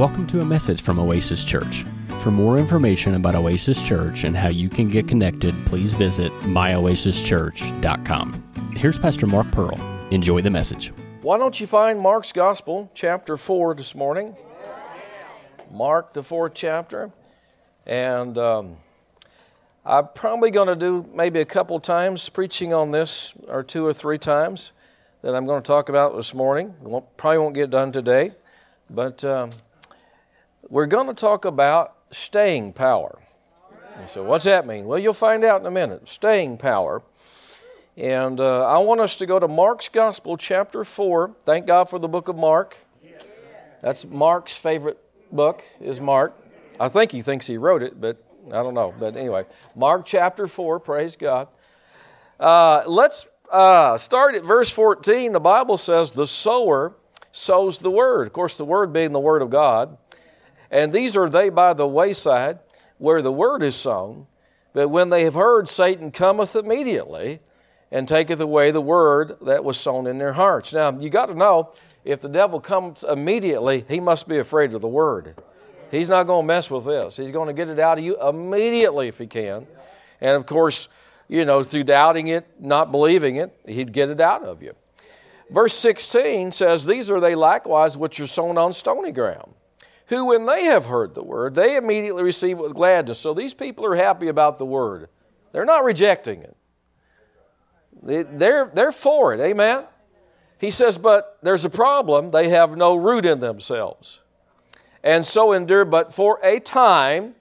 Welcome to a message from Oasis Church. For more information about Oasis Church and how you can get connected, please visit myoasischurch.com. Here's Pastor Mark Pearl. Enjoy the message. Why don't you find Mark's Gospel, chapter 4, this morning? Mark, the fourth chapter. And um, I'm probably going to do maybe a couple times preaching on this, or two or three times, that I'm going to talk about this morning. Won't, probably won't get done today. But um, we're going to talk about staying power. So, what's that mean? Well, you'll find out in a minute. Staying power. And uh, I want us to go to Mark's Gospel, chapter 4. Thank God for the book of Mark. That's Mark's favorite book, is Mark. I think he thinks he wrote it, but I don't know. But anyway, Mark chapter 4, praise God. Uh, let's uh, start at verse 14. The Bible says, The sower sows the word. Of course, the word being the word of God. And these are they by the wayside where the word is sown. But when they have heard, Satan cometh immediately and taketh away the word that was sown in their hearts. Now, you got to know if the devil comes immediately, he must be afraid of the word. He's not going to mess with this. He's going to get it out of you immediately if he can. And of course, you know, through doubting it, not believing it, he'd get it out of you. Verse 16 says, These are they likewise which are sown on stony ground who, when they have heard the word, they immediately receive it with gladness. So these people are happy about the word. They're not rejecting it. They're, they're for it. Amen? He says, but there's a problem. They have no root in themselves. And so endure but for a time,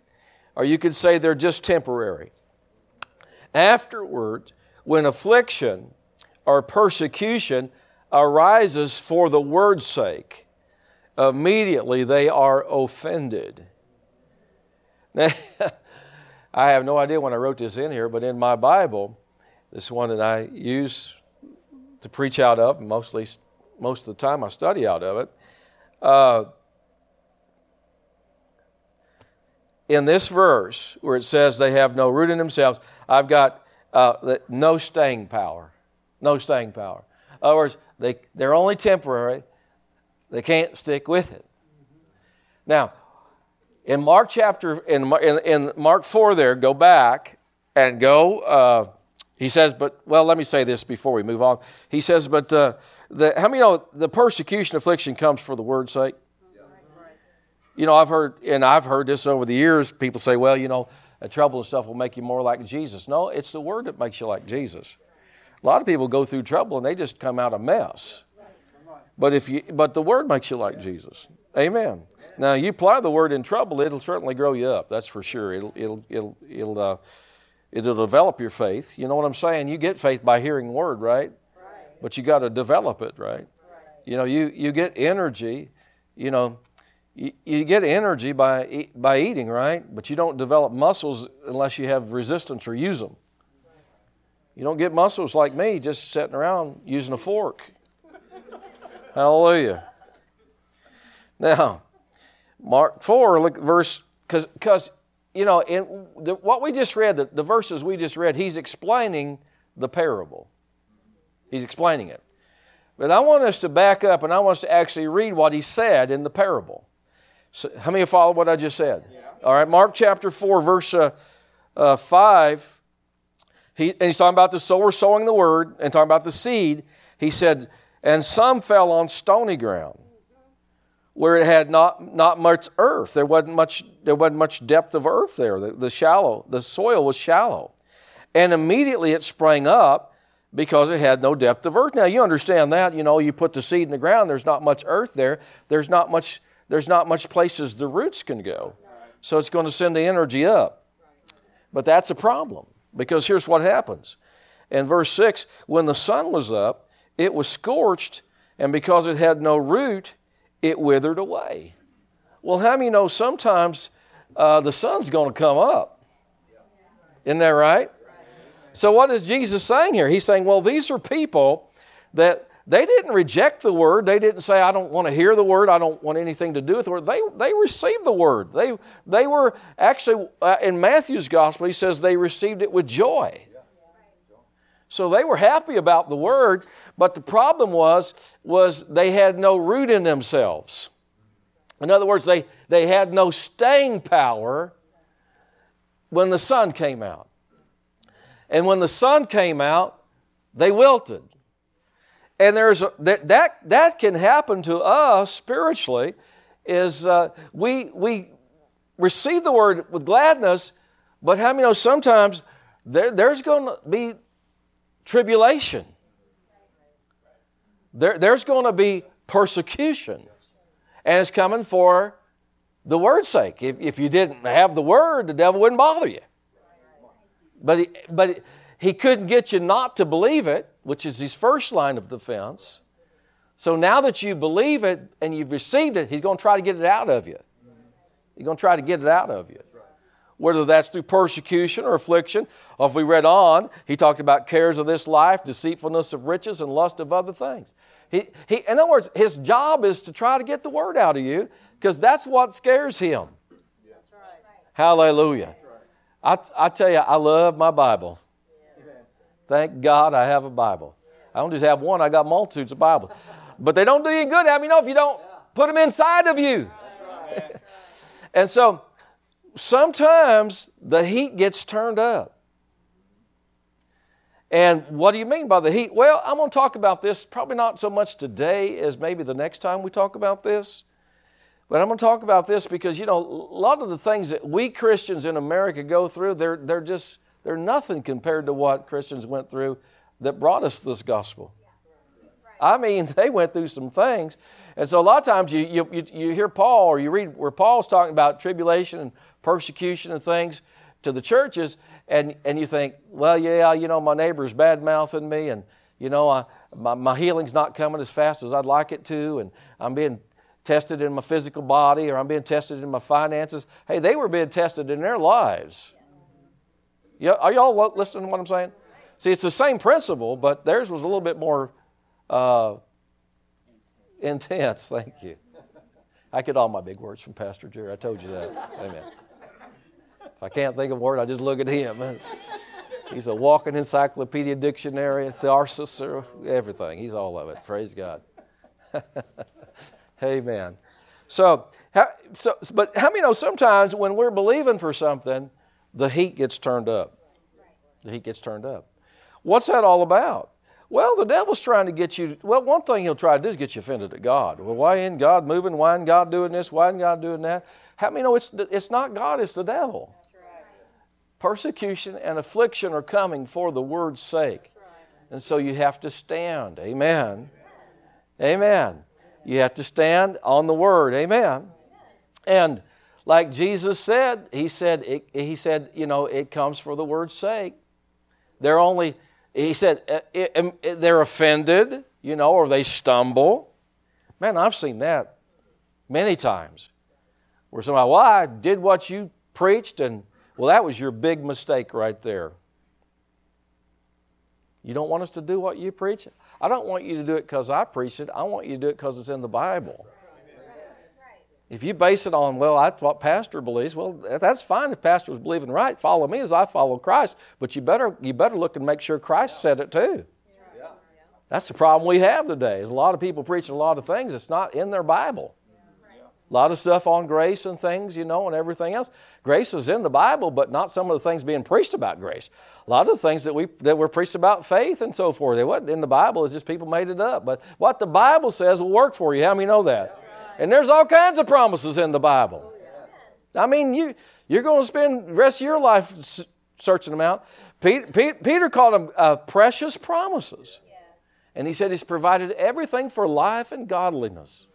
or you could say they're just temporary. Afterward, when affliction or persecution arises for the word's sake, immediately they are offended. Now, I have no idea when I wrote this in here, but in my Bible, this one that I use to preach out of, mostly most of the time I study out of it. Uh, in this verse, where it says they have no root in themselves, I've got uh, no staying power. No staying power. In other words, they, they're only temporary. They can't stick with it. Now, in Mark chapter, in, in, in Mark 4 there, go back and go, uh, he says, but, well, let me say this before we move on. He says, but uh, the, how many know the persecution, affliction comes for the word's sake? You know, I've heard, and I've heard this over the years, people say, well, you know, trouble and stuff will make you more like Jesus. No, it's the word that makes you like Jesus. A lot of people go through trouble and they just come out a mess. But if you but the word makes you like Jesus. Amen. Now you apply the word in trouble, it'll certainly grow you up. That's for sure. It'll it'll it'll it'll uh, it'll develop your faith. You know what I'm saying? You get faith by hearing word, right? But you got to develop it, right? You know, you you get energy. You know, you, you get energy by by eating, right? But you don't develop muscles unless you have resistance or use them. You don't get muscles like me just sitting around using a fork. Hallelujah. Now, Mark 4, look verse, because, you know, in the, what we just read, the, the verses we just read, he's explaining the parable. He's explaining it. But I want us to back up and I want us to actually read what he said in the parable. So, how many follow what I just said? Yeah. All right, Mark chapter 4, verse uh, uh, 5. He, and he's talking about the sower sowing the word and talking about the seed. He said, and some fell on stony ground where it had not, not much earth. There wasn't much, there wasn't much depth of earth there. The, the shallow, the soil was shallow. And immediately it sprang up because it had no depth of earth. Now you understand that, you know, you put the seed in the ground, there's not much earth there. There's not much, there's not much places the roots can go. So it's going to send the energy up. But that's a problem because here's what happens. In verse 6, when the sun was up, it was scorched, and because it had no root, it withered away. Well, how many know sometimes uh, the sun's going to come up? Isn't that right? So, what is Jesus saying here? He's saying, well, these are people that they didn't reject the word. They didn't say, I don't want to hear the word. I don't want anything to do with the word. They, they received the word. They, they were actually, uh, in Matthew's gospel, he says they received it with joy. So they were happy about the word, but the problem was, was they had no root in themselves. In other words, they, they had no staying power when the sun came out. And when the sun came out, they wilted. And there's a, that, that, that can happen to us spiritually is uh, we, we receive the word with gladness, but how many know sometimes there, there's going to be tribulation. There, there's going to be persecution. And it's coming for the word's sake. If, if you didn't have the word, the devil wouldn't bother you. But, he, but he couldn't get you not to believe it, which is his first line of defense. So now that you believe it and you've received it, he's going to try to get it out of you. He's going to try to get it out of you. Whether that's through persecution or affliction, or if we read on, he talked about cares of this life, deceitfulness of riches, and lust of other things. He, he, in other words, his job is to try to get the word out of you because that's what scares him. Hallelujah. I, I tell you, I love my Bible. Thank God I have a Bible. I don't just have one, I got multitudes of Bibles. But they don't do you good, have you know, if you don't put them inside of you. Right. and so sometimes the heat gets turned up. And what do you mean by the heat? Well, I'm going to talk about this probably not so much today as maybe the next time we talk about this. But I'm going to talk about this because, you know, a lot of the things that we Christians in America go through, they're, they're just, they're nothing compared to what Christians went through that brought us this gospel. I mean, they went through some things. And so a lot of times you, you, you hear Paul or you read where Paul's talking about tribulation and persecution and things to the churches, and, and you think, well, yeah, you know, my neighbor's bad mouthing me, and, you know, I, my, my healing's not coming as fast as I'd like it to, and I'm being tested in my physical body or I'm being tested in my finances. Hey, they were being tested in their lives. Yeah, are y'all listening to what I'm saying? See, it's the same principle, but theirs was a little bit more uh, intense. Thank you. I get all my big words from Pastor Jerry. I told you that. Amen. If I can't think of a word, I just look at him. He's a walking encyclopedia dictionary, thesaurus, everything. He's all of it. Praise God. Amen. So, so, but how many know sometimes when we're believing for something, the heat gets turned up? The heat gets turned up. What's that all about? Well, the devil's trying to get you. Well, one thing he'll try to do is get you offended at God. Well, why ain't God moving? Why ain't God doing this? Why ain't God doing that? How many know it's, it's not God, it's the devil? Persecution and affliction are coming for the word's sake. And so you have to stand. Amen. Amen. You have to stand on the word. Amen. And like Jesus said, he said, it, he said, you know, it comes for the word's sake. They're only, he said, uh, it, they're offended, you know, or they stumble. Man, I've seen that many times. Where somebody, well, I did what you preached, and well, that was your big mistake right there. You don't want us to do what you preach? I don't want you to do it because I preach it. I want you to do it because it's in the Bible. If you base it on, well, that's what pastor believes, well, that's fine if pastor's believing right. Follow me as I follow Christ. But you better, you better look and make sure Christ said it too. That's the problem we have today. Is a lot of people preaching a lot of things that's not in their Bible. A lot of stuff on grace and things, you know, and everything else. Grace is in the Bible, but not some of the things being preached about grace. A lot of the things that we that were preached about faith and so forth, they wasn't in the Bible. It's just people made it up. But what the Bible says will work for you. How many know that? And there's all kinds of promises in the Bible. I mean, you you're going to spend the rest of your life searching them out. Peter, Peter called them uh, precious promises, and he said he's provided everything for life and godliness.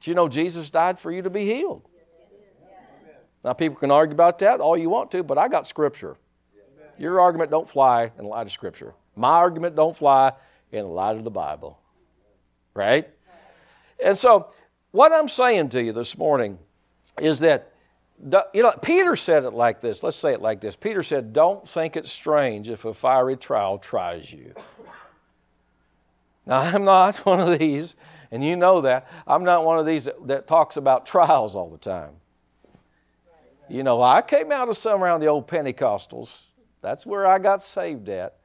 Do you know Jesus died for you to be healed? Now, people can argue about that all you want to, but I got Scripture. Your argument don't fly in light of Scripture. My argument don't fly in light of the Bible. Right? And so, what I'm saying to you this morning is that, you know, Peter said it like this. Let's say it like this. Peter said, Don't think it strange if a fiery trial tries you. Now, I'm not one of these and you know that. I'm not one of these that, that talks about trials all the time. You know, I came out of some around the old Pentecostals. That's where I got saved at.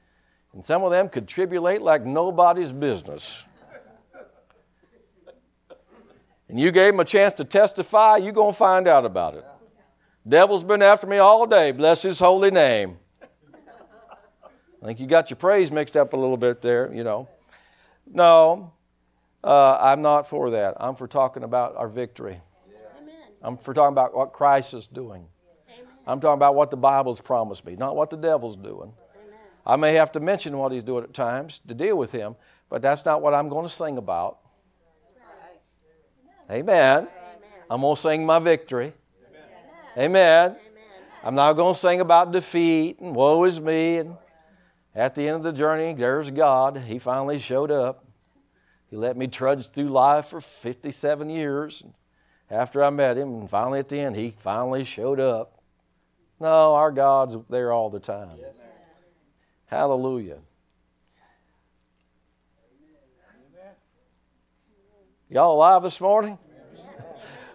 And some of them could tribulate like nobody's business. and you gave them a chance to testify, you're going to find out about it. Devil's been after me all day. Bless his holy name. I think you got your praise mixed up a little bit there, you know. No, uh, I'm not for that. I'm for talking about our victory. I'm for talking about what Christ is doing. I'm talking about what the Bible's promised me, not what the devil's doing. I may have to mention what he's doing at times to deal with him, but that's not what I'm going to sing about. Amen. I'm going to sing my victory. Amen. I'm not going to sing about defeat and woe is me. And at the end of the journey, there's God. He finally showed up. He let me trudge through life for 57 years. After I met him, and finally at the end, he finally showed up. No, our God's there all the time. Hallelujah. Y'all alive this morning?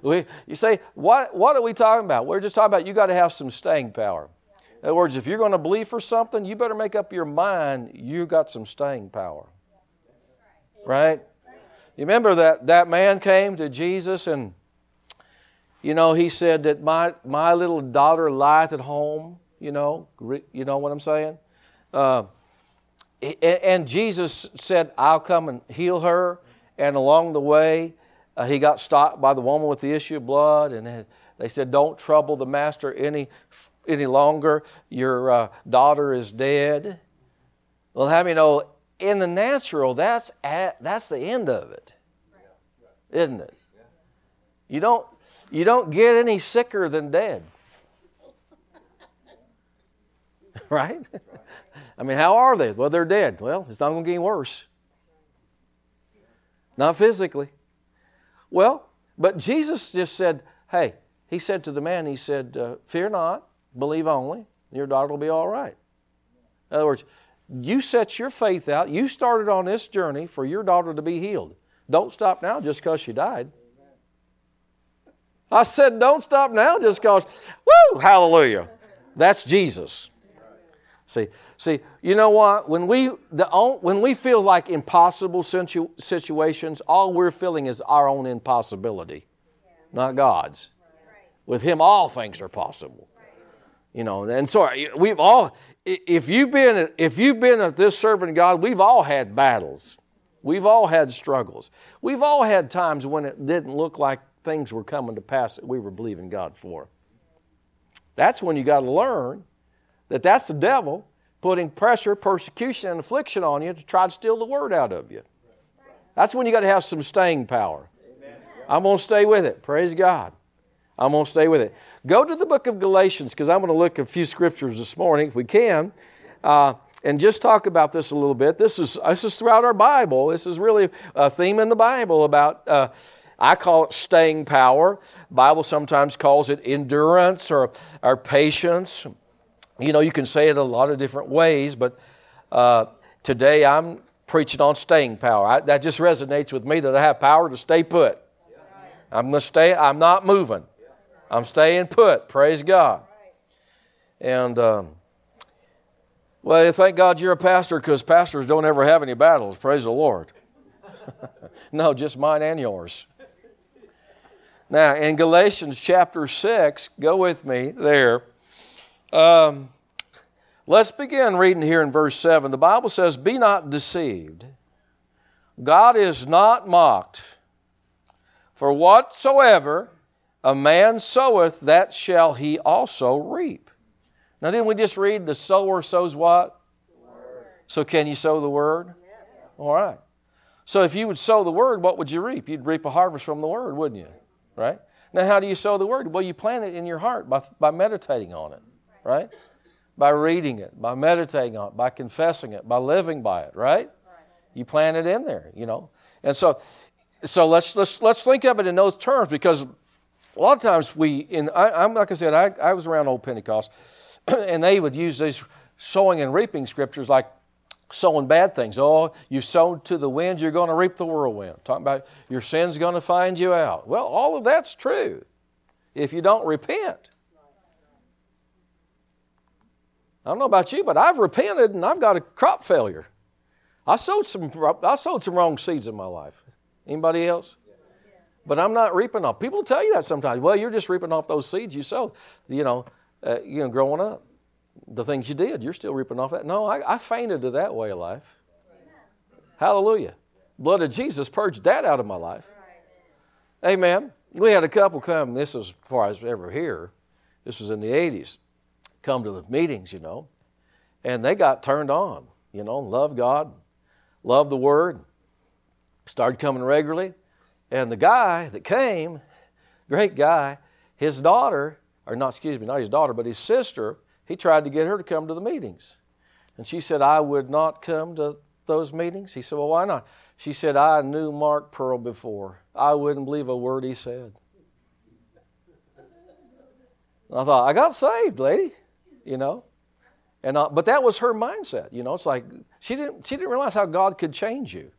we, you say, what, what are we talking about? We're just talking about you got to have some staying power. In other words, if you're going to believe for something, you better make up your mind you got some staying power. Right? You remember that that man came to Jesus and you know he said that my my little daughter lieth at home. You know, you know what I'm saying. Uh, and Jesus said, "I'll come and heal her." And along the way, uh, he got stopped by the woman with the issue of blood, and they said, "Don't trouble the master any any longer. Your uh, daughter is dead." Well, have you know, in the natural, that's at, that's the end of it, isn't it? You don't you don't get any sicker than dead, right? I mean, how are they? Well, they're dead. Well, it's not going to get any worse. Not physically. Well, but Jesus just said, hey, he said to the man, he said, uh, fear not, believe only, your daughter will be all right. In other words, you set your faith out. You started on this journey for your daughter to be healed. Don't stop now just because she died. I said, don't stop now just because, woo, hallelujah. That's Jesus. See, see, you know what? When we, the, when we feel like impossible situ, situations, all we're feeling is our own impossibility, not God's. With Him, all things are possible. You know, and so we've all, if you've been, if you've been at this serving God, we've all had battles. We've all had struggles. We've all had times when it didn't look like things were coming to pass that we were believing God for. That's when you got to learn that that's the devil putting pressure, persecution, and affliction on you to try to steal the word out of you. That's when you got to have some staying power. I'm going to stay with it. Praise God. I'm going to stay with it. Go to the book of Galatians because I'm going to look at a few scriptures this morning, if we can, uh, and just talk about this a little bit. This is, this is throughout our Bible. This is really a theme in the Bible about. Uh, I call it staying power. Bible sometimes calls it endurance or, or patience. You know, you can say it a lot of different ways, but uh, today I'm preaching on staying power. I, that just resonates with me that I have power to stay put. I'm going to stay, I'm not moving. I'm staying put. Praise God. And, um, well, thank God you're a pastor because pastors don't ever have any battles. Praise the Lord. no, just mine and yours. Now, in Galatians chapter 6, go with me there. Um, let's begin reading here in verse 7. The Bible says, Be not deceived. God is not mocked. For whatsoever a man soweth, that shall he also reap. Now, didn't we just read the sower sows what? So, can you sow the word? Yes. All right. So, if you would sow the word, what would you reap? You'd reap a harvest from the word, wouldn't you? right? Now, how do you sow the word? Well, you plant it in your heart by, by meditating on it, right? By reading it, by meditating on it, by confessing it, by living by it, right? You plant it in there, you know. And so, so let's let's let's think of it in those terms because a lot of times we, in I, am like I said, I, I was around old Pentecost, and they would use these sowing and reaping scriptures like sowing bad things. Oh, you sowed to the wind, you're going to reap the whirlwind. Talking about your sin's going to find you out. Well, all of that's true if you don't repent. I don't know about you, but I've repented and I've got a crop failure. I sowed some, I sowed some wrong seeds in my life. Anybody else? But I'm not reaping off. People tell you that sometimes. Well, you're just reaping off those seeds you sowed, you know, uh, you know, growing up. The things you did, you're still reaping off that. No, I, I fainted to that way of life. Hallelujah. Blood of Jesus purged that out of my life. Amen. We had a couple come, this is as far as ever here, this was in the 80s, come to the meetings, you know, and they got turned on, you know, love God, love the Word, started coming regularly. And the guy that came, great guy, his daughter, or not, excuse me, not his daughter, but his sister, he tried to get her to come to the meetings. And she said, I would not come to those meetings. He said, Well, why not? She said, I knew Mark Pearl before. I wouldn't believe a word he said. And I thought, I got saved, lady, you know. And uh, but that was her mindset, you know. It's like she didn't she didn't realize how God could change you.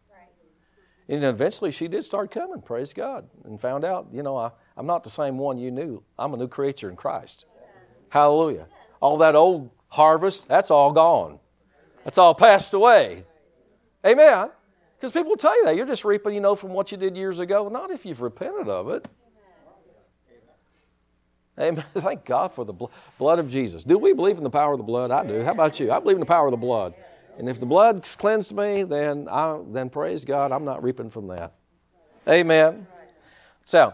And eventually she did start coming, praise God, and found out, you know, I, I'm not the same one you knew. I'm a new creature in Christ. Hallelujah. All that old harvest, that's all gone. That's all passed away. Amen. Because people tell you that. You're just reaping, you know, from what you did years ago. Not if you've repented of it. Amen. Thank God for the blood of Jesus. Do we believe in the power of the blood? I do. How about you? I believe in the power of the blood. And if the blood cleansed me, then, I, then praise God, I'm not reaping from that. Amen. So,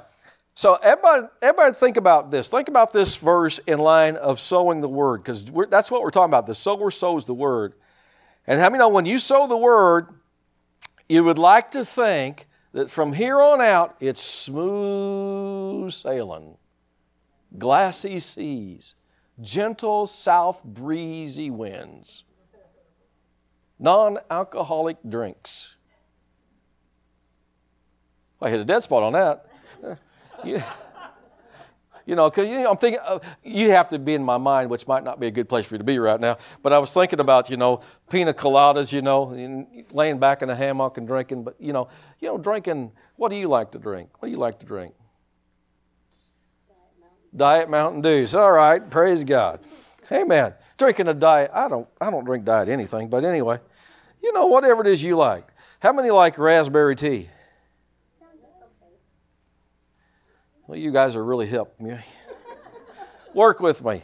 so everybody, everybody think about this. Think about this verse in line of sowing the word, because that's what we're talking about. The sower sows the word. And how many know when you sow the word, you would like to think that from here on out it's smooth sailing, glassy seas, gentle south breezy winds, non alcoholic drinks. I hit a dead spot on that. yeah. You know, because you know, I'm thinking, uh, you have to be in my mind, which might not be a good place for you to be right now. But I was thinking about, you know, pina coladas, you know, laying back in a hammock and drinking. But, you know, you know, drinking, what do you like to drink? What do you like to drink? Diet Mountain Dews. All right, praise God. Man, drinking a diet, I don't, I don't drink diet anything, but anyway, you know, whatever it is you like. How many like raspberry tea? Well, you guys are really hip. Work with me.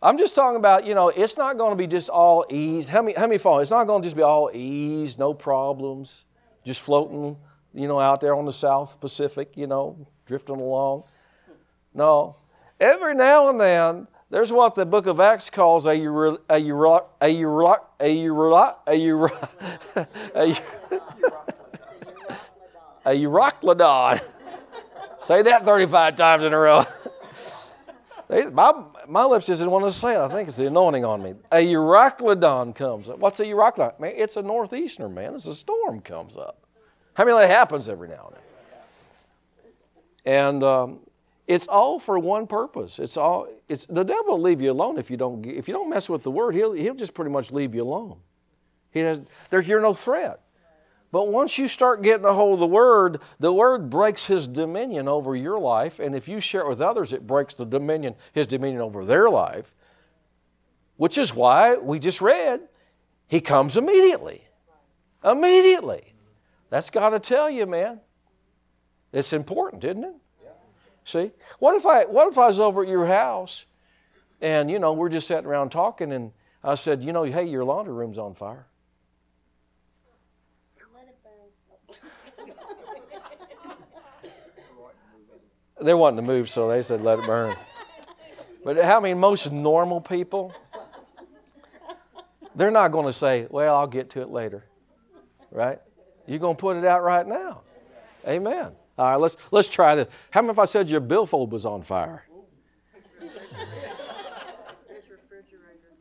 I'm just talking about, you know, it's not going to be just all ease. How many, how many follow? It's not going to just be all ease, no problems, just floating, you know, out there on the South Pacific, you know, drifting along. No. Every now and then, there's what the book of Acts calls a Euro, a a a a a, a Euroclydon. Say that 35 times in a row. my, my lips just didn't want to say it. I think it's the anointing on me. A Euroclydon comes up. What's a Euroclydon? Man, it's a northeaster, man. It's a storm comes up. How many that happens every now and then? And um, it's all for one purpose. It's all. It's the devil will leave you alone if you don't if you don't mess with the word. He'll he'll just pretty much leave you alone. He has. They're here no threat. But once you start getting a hold of the Word, the Word breaks His dominion over your life. And if you share it with others, it breaks the dominion, His dominion over their life. Which is why we just read, He comes immediately. Immediately. That's got to tell you, man. It's important, isn't it? See? What if I what if I was over at your house and you know we're just sitting around talking and I said, you know, hey, your laundry room's on fire. Let it burn. They wanting to move, so they said, let it burn. But how many most normal people, they're not going to say, well, I'll get to it later. Right? You're going to put it out right now. Amen. All right, let's, let's try this. How many if I said your billfold was on fire?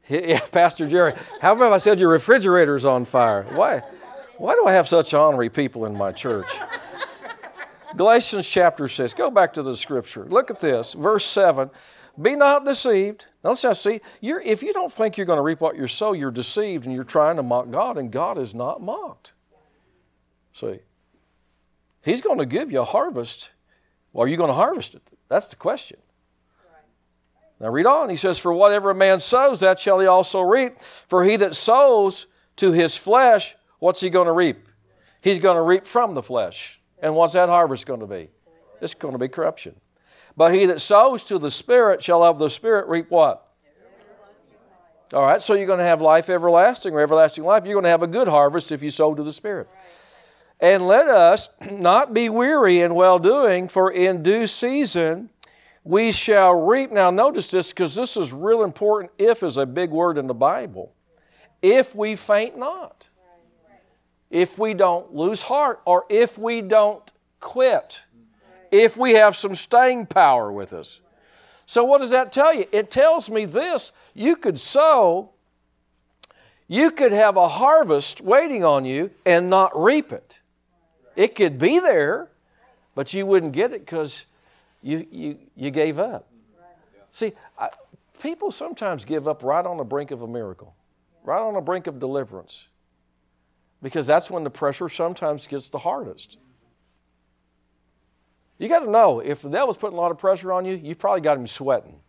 yeah, Pastor Jerry. How about if I said your refrigerator's on fire? Why, why do I have such honorary people in my church? Galatians chapter 6. Go back to the scripture. Look at this, verse 7. Be not deceived. Now let's just see. You're, if you don't think you're going to reap what you sow, you're deceived and you're trying to mock God, and God is not mocked. See, He's going to give you a harvest. Well, are you going to harvest it? That's the question. Now read on. He says, For whatever a man sows, that shall he also reap. For he that sows to his flesh, what's he going to reap? He's going to reap from the flesh. And what's that harvest going to be? It's going to be corruption. But he that sows to the Spirit shall of the Spirit reap what? All right, so you're going to have life everlasting or everlasting life. You're going to have a good harvest if you sow to the Spirit. And let us not be weary in well doing, for in due season we shall reap. Now, notice this because this is real important. If is a big word in the Bible. If we faint not, if we don't lose heart, or if we don't quit, if we have some staying power with us. So, what does that tell you? It tells me this you could sow, you could have a harvest waiting on you and not reap it. It could be there, but you wouldn't get it because you, you, you gave up. See, I, people sometimes give up right on the brink of a miracle, right on the brink of deliverance, because that's when the pressure sometimes gets the hardest. You got to know if the devil's putting a lot of pressure on you, you probably got him sweating.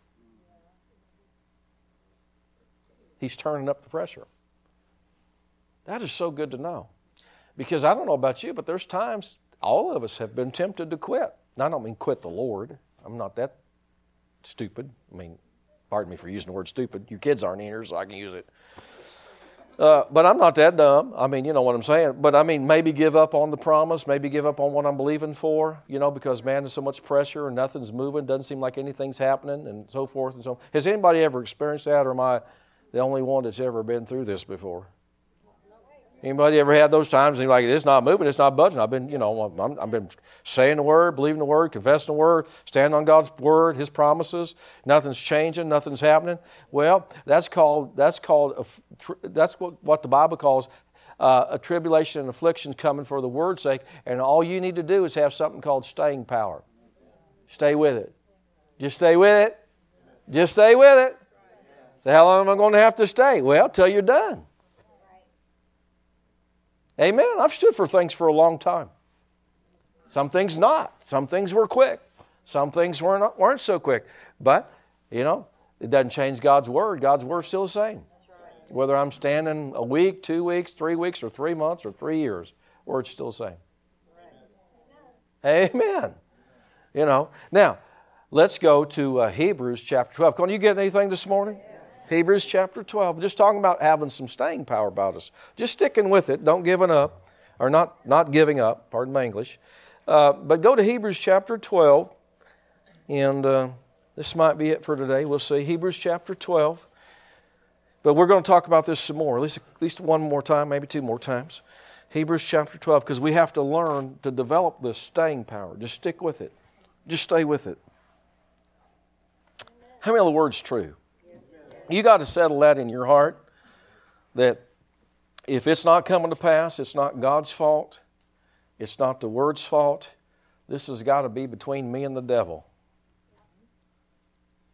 He's turning up the pressure. That is so good to know. Because I don't know about you, but there's times all of us have been tempted to quit. Now, I don't mean quit the Lord. I'm not that stupid. I mean, pardon me for using the word stupid. You kids aren't in here, so I can use it. Uh, but I'm not that dumb. I mean, you know what I'm saying. But I mean, maybe give up on the promise, maybe give up on what I'm believing for, you know, because man, there's so much pressure and nothing's moving, doesn't seem like anything's happening, and so forth and so on. Has anybody ever experienced that, or am I the only one that's ever been through this before? Anybody ever had those times and you're like, it's not moving, it's not budging? I've been, you know, i have been saying the word, believing the word, confessing the word, standing on God's word, His promises. Nothing's changing, nothing's happening. Well, that's called that's called a, that's what, what the Bible calls uh, a tribulation and affliction coming for the word's sake. And all you need to do is have something called staying power. Stay with it. Just stay with it. Just stay with it. How long am I going to have to stay? Well, till you're done. Amen. I've stood for things for a long time. Some things not. Some things were quick. Some things weren't, weren't so quick. But, you know, it doesn't change God's word. God's word's still the same. Whether I'm standing a week, two weeks, three weeks, or three months, or three years, word's still the same. Amen. You know, now let's go to uh, Hebrews chapter 12. Can you get anything this morning? Hebrews chapter 12. Just talking about having some staying power about us. Just sticking with it. Don't giving up, or not, not giving up, pardon my English. Uh, but go to Hebrews chapter 12, and uh, this might be it for today. We'll see. Hebrews chapter 12. But we're going to talk about this some more, at least, at least one more time, maybe two more times. Hebrews chapter 12, because we have to learn to develop this staying power. Just stick with it. Just stay with it. How many of the words true? You got to settle that in your heart that if it's not coming to pass, it's not God's fault, it's not the word's fault. This has got to be between me and the devil.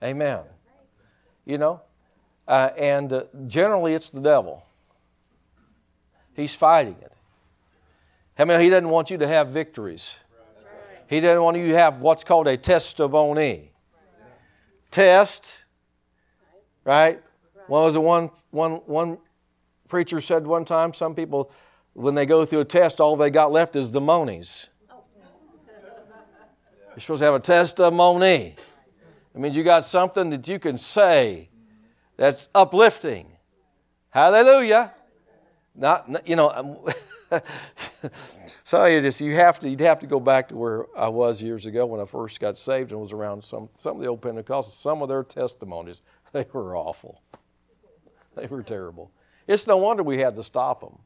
Amen. You know? Uh, and uh, generally, it's the devil. He's fighting it. I mean, he doesn't want you to have victories. He doesn't want you to have what's called a testimony. Test right? What was the one, one, one preacher said one time? Some people, when they go through a test, all they got left is the monies. You're supposed to have a testimony. It means you got something that you can say that's uplifting. Hallelujah. Not, you know, um, so you just you have to you'd have to go back to where I was years ago when I first got saved and was around some some of the old Pentecostals. Some of their testimonies they were awful. They were terrible. It's no wonder we had to stop them.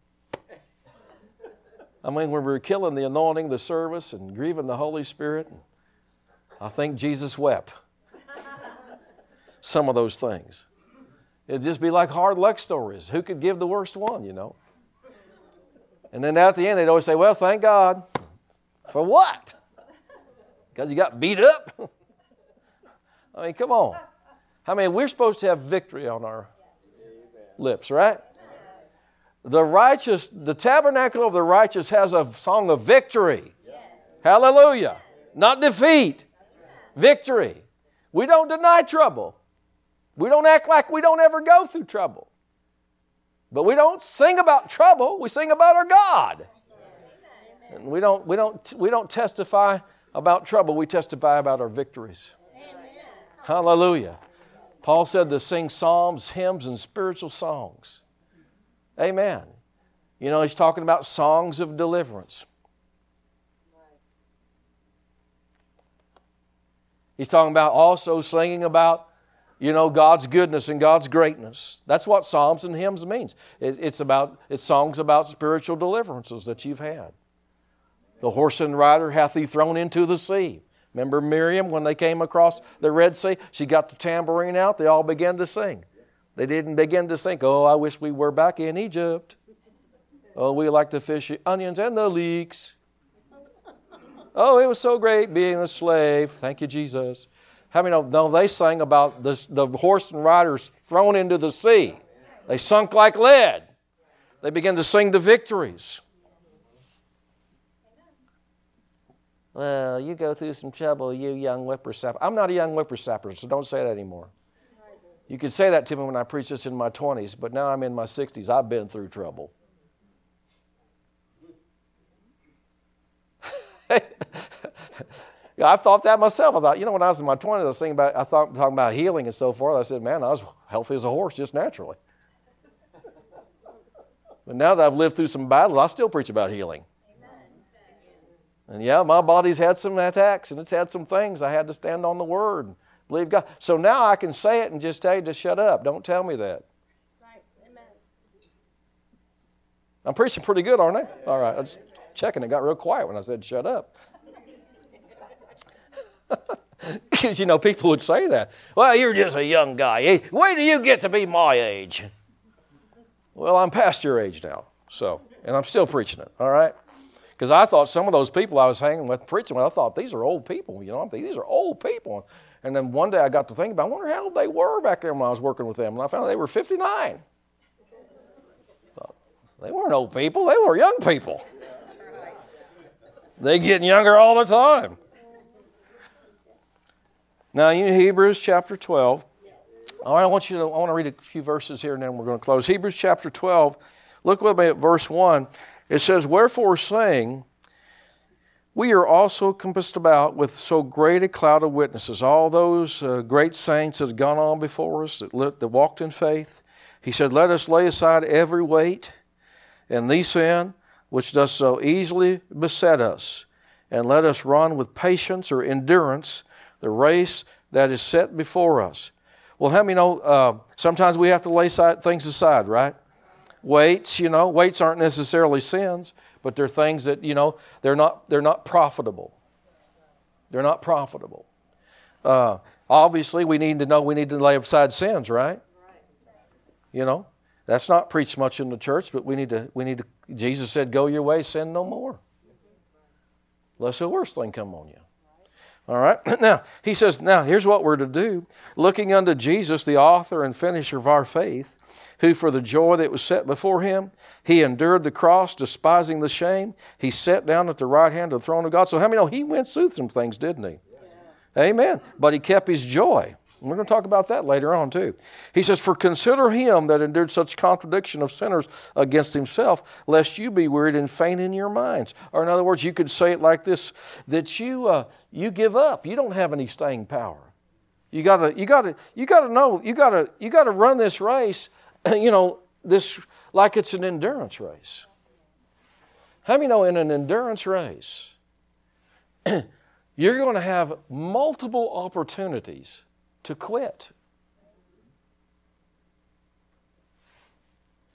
I mean, when we were killing the anointing, the service, and grieving the Holy Spirit, I think Jesus wept. Some of those things. It'd just be like hard luck stories. Who could give the worst one, you know? And then at the end, they'd always say, Well, thank God. For what? Because you got beat up? I mean, come on. I mean, we're supposed to have victory on our lips, right? The righteous, the tabernacle of the righteous has a song of victory. Hallelujah. Not defeat, victory. We don't deny trouble. We don't act like we don't ever go through trouble. But we don't sing about trouble, we sing about our God. And we don't, we, don't, we don't testify about trouble, we testify about our victories. Amen. Hallelujah. Paul said to sing psalms, hymns, and spiritual songs. Amen. You know, he's talking about songs of deliverance. He's talking about also singing about, you know, God's goodness and God's greatness. That's what psalms and hymns means. It's about it's songs about spiritual deliverances that you've had. The horse and rider hath he thrown into the sea. Remember Miriam when they came across the Red Sea? She got the tambourine out. They all began to sing. They didn't begin to sing, oh, I wish we were back in Egypt. Oh, we like to fish onions and the leeks. Oh, it was so great being a slave. Thank you, Jesus. How many know? No, they sang about the horse and riders thrown into the sea. They sunk like lead. They began to sing the victories. Well, you go through some trouble, you young whippersnapper. I'm not a young whippersnapper, so don't say that anymore. You could say that to me when I preached this in my 20s, but now I'm in my 60s. I've been through trouble. I thought that myself. I thought, you know, when I was in my 20s, I was thinking about, I thought, talking about healing and so forth. I said, man, I was healthy as a horse just naturally. but now that I've lived through some battles, I still preach about healing. And yeah, my body's had some attacks and it's had some things. I had to stand on the word and believe God. So now I can say it and just tell you to shut up. Don't tell me that. Right. Amen. I'm preaching pretty good, aren't I? All right. I was checking. It got real quiet when I said shut up. Because, you know, people would say that. Well, you're just a young guy. Wait till you get to be my age. Well, I'm past your age now. So, and I'm still preaching it, all right? Because I thought some of those people I was hanging with preaching with, I thought these are old people. You know, I'm thinking, these are old people. And then one day I got to think about, I wonder how old they were back then when I was working with them. And I found out they were 59. Thought, they weren't old people, they were young people. They getting younger all the time. Now, in Hebrews chapter 12, All right, I want you to, I want to read a few verses here and then we're going to close. Hebrews chapter 12, look with me at verse 1. It says, Wherefore, saying, we are also compassed about with so great a cloud of witnesses, all those uh, great saints that have gone on before us, that, that walked in faith. He said, Let us lay aside every weight and the sin which does so easily beset us, and let us run with patience or endurance the race that is set before us. Well, how many know uh, sometimes we have to lay things aside, right? Weights, you know, weights aren't necessarily sins, but they're things that, you know, they're not, they're not profitable. They're not profitable. Uh, obviously, we need to know we need to lay aside sins, right? You know, that's not preached much in the church, but we need to, we need to, Jesus said, go your way, sin no more. Lest the worst thing come on you. All right. Now, he says, now here's what we're to do. Looking unto Jesus, the author and finisher of our faith, who for the joy that was set before him, he endured the cross, despising the shame. He sat down at the right hand of the throne of God. So how many know he went through some things, didn't he? Yeah. Amen. But he kept his joy. And we're going to talk about that later on, too. He says, For consider him that endured such contradiction of sinners against himself, lest you be wearied and faint in your minds. Or, in other words, you could say it like this that you, uh, you give up. You don't have any staying power. You gotta, you gotta, you gotta know, you gotta, you gotta run this race, you know, this like it's an endurance race. How many know in an endurance race, you're going to have multiple opportunities to quit.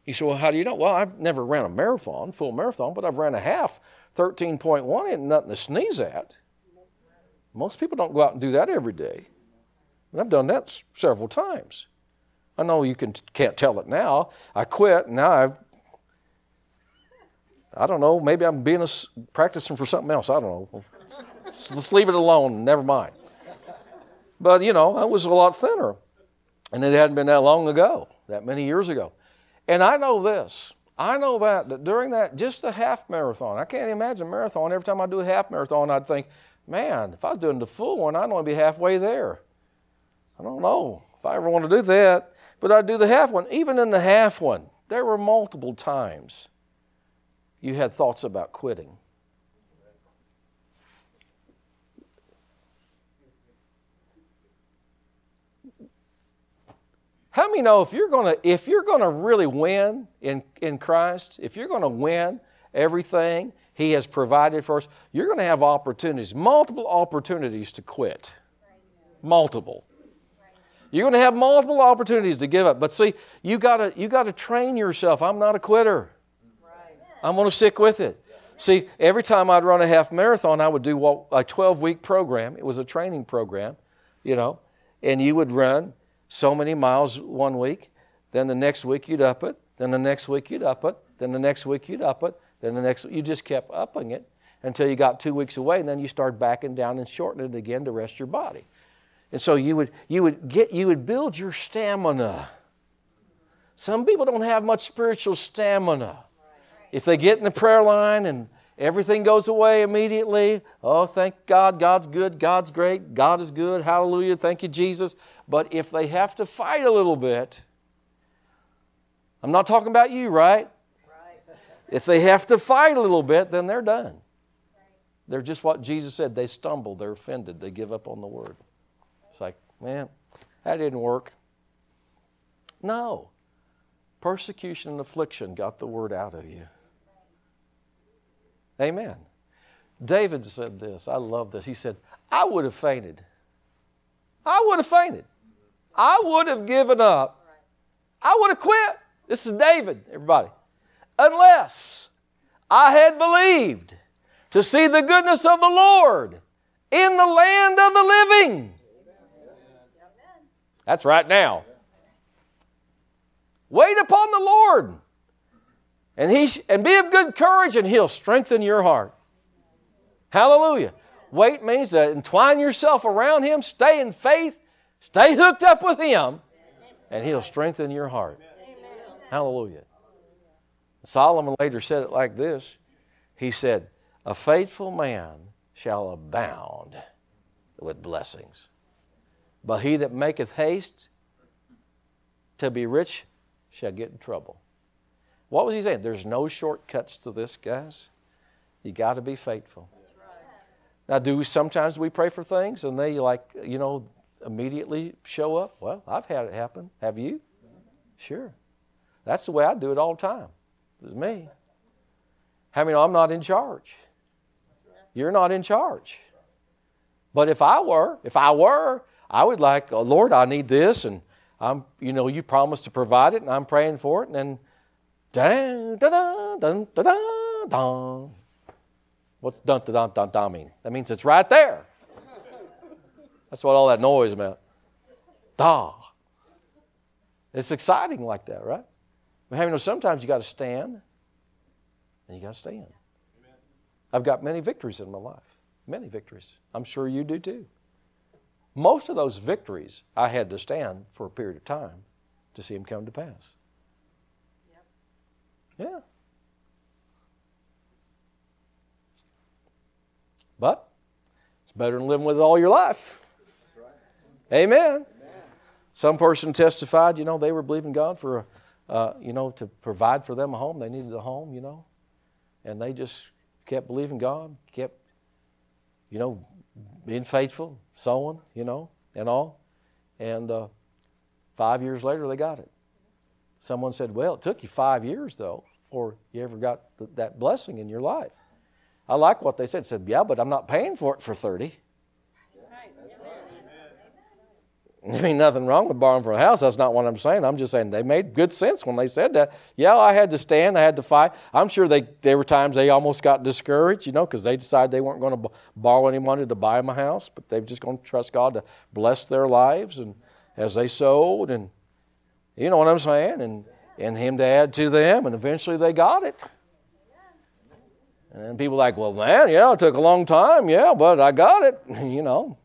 He said, Well, how do you know? Well, I've never ran a marathon, full marathon, but I've ran a half. 13.1 ain't nothing to sneeze at. Most people don't go out and do that every day. And I've done that several times. I know you can, can't tell it now. I quit, now I've, I don't know, maybe I'm being a, practicing for something else. I don't know. Let's leave it alone. Never mind. But, you know, I was a lot thinner. And it hadn't been that long ago, that many years ago. And I know this. I know that, that during that, just a half marathon, I can't imagine a marathon. Every time I do a half marathon, I'd think, man, if I was doing the full one, I'd only be halfway there. I don't know if I ever want to do that. But I'd do the half one. Even in the half one, there were multiple times you had thoughts about quitting. How many know if you're gonna if you're gonna really win in, in Christ, if you're gonna win everything He has provided for us, you're gonna have opportunities, multiple opportunities to quit. Multiple. You're going to have multiple opportunities to give up. But see, you gotta you gotta train yourself. I'm not a quitter. I'm going to stick with it. See, every time I'd run a half marathon, I would do what, a 12 week program. It was a training program, you know, and you would run so many miles one week, then the next week you'd up it, then the next week you'd up it, then the next week you'd up it, then the next you just kept upping it until you got two weeks away, and then you started backing down and shortening it again to rest your body. And so you would you would get you would build your stamina. Some people don't have much spiritual stamina. If they get in the prayer line and everything goes away immediately, oh, thank God, God's good, God's great, God is good, hallelujah, thank you, Jesus. But if they have to fight a little bit, I'm not talking about you, right? If they have to fight a little bit, then they're done. They're just what Jesus said. They stumble, they're offended, they give up on the word. It's like, man, that didn't work. No. Persecution and affliction got the word out of you. Amen. David said this. I love this. He said, I would have fainted. I would have fainted. I would have given up. I would have quit. This is David, everybody. Unless I had believed to see the goodness of the Lord in the land of the living. That's right now. Wait upon the Lord. And, he, and be of good courage, and He'll strengthen your heart. Hallelujah. Wait means to entwine yourself around Him, stay in faith, stay hooked up with Him, and He'll strengthen your heart. Hallelujah. Solomon later said it like this He said, A faithful man shall abound with blessings, but he that maketh haste to be rich shall get in trouble. What was he saying? There's no shortcuts to this, guys. You got to be faithful. Now, do we sometimes we pray for things and they like, you know, immediately show up? Well, I've had it happen. Have you? Sure. That's the way I do it all the time. It's me. Many know I'm not in charge? You're not in charge. But if I were, if I were, I would like, oh, Lord, I need this, and I'm, you know, you promised to provide it, and I'm praying for it, and then Dun, dun, dun, dun, dun, dun. What's dun, dun, dun, dun, dun mean? That means it's right there. That's what all that noise meant. Da. It's exciting like that, right? But you know, sometimes you got to stand and you got to stand. I've got many victories in my life. Many victories. I'm sure you do too. Most of those victories, I had to stand for a period of time to see them come to pass. Yeah. But it's better than living with it all your life. Right. Amen. Amen. Some person testified, you know, they were believing God for, uh, you know, to provide for them a home. They needed a home, you know, and they just kept believing God, kept, you know, being faithful, sowing, you know, and all. And uh, five years later, they got it. Someone said, Well, it took you five years, though, before you ever got th- that blessing in your life. I like what they said. said, Yeah, but I'm not paying for it for 30. I mean, nothing wrong with borrowing for a house. That's not what I'm saying. I'm just saying they made good sense when they said that. Yeah, I had to stand. I had to fight. I'm sure they, there were times they almost got discouraged, you know, because they decided they weren't going to borrow any money to buy them a house, but they're just going to trust God to bless their lives and as they sowed and you know what I'm saying? And, and Him to add to them, and eventually they got it. And people like, well, man, yeah, it took a long time, yeah, but I got it. you know,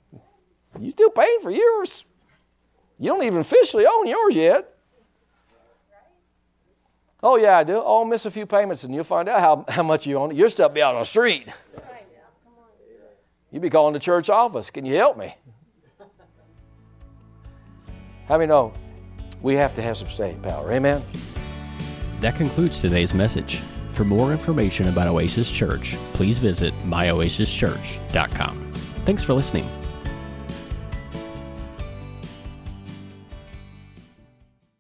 you still paying for yours. You don't even officially own yours yet. Oh, yeah, I do. Oh, I'll miss a few payments and you'll find out how, how much you own. Your stuff be out on the street. You'd be calling the church office. Can you help me? How many know we have to have some staying power. Amen. That concludes today's message. For more information about Oasis Church, please visit myoasischurch.com. Thanks for listening.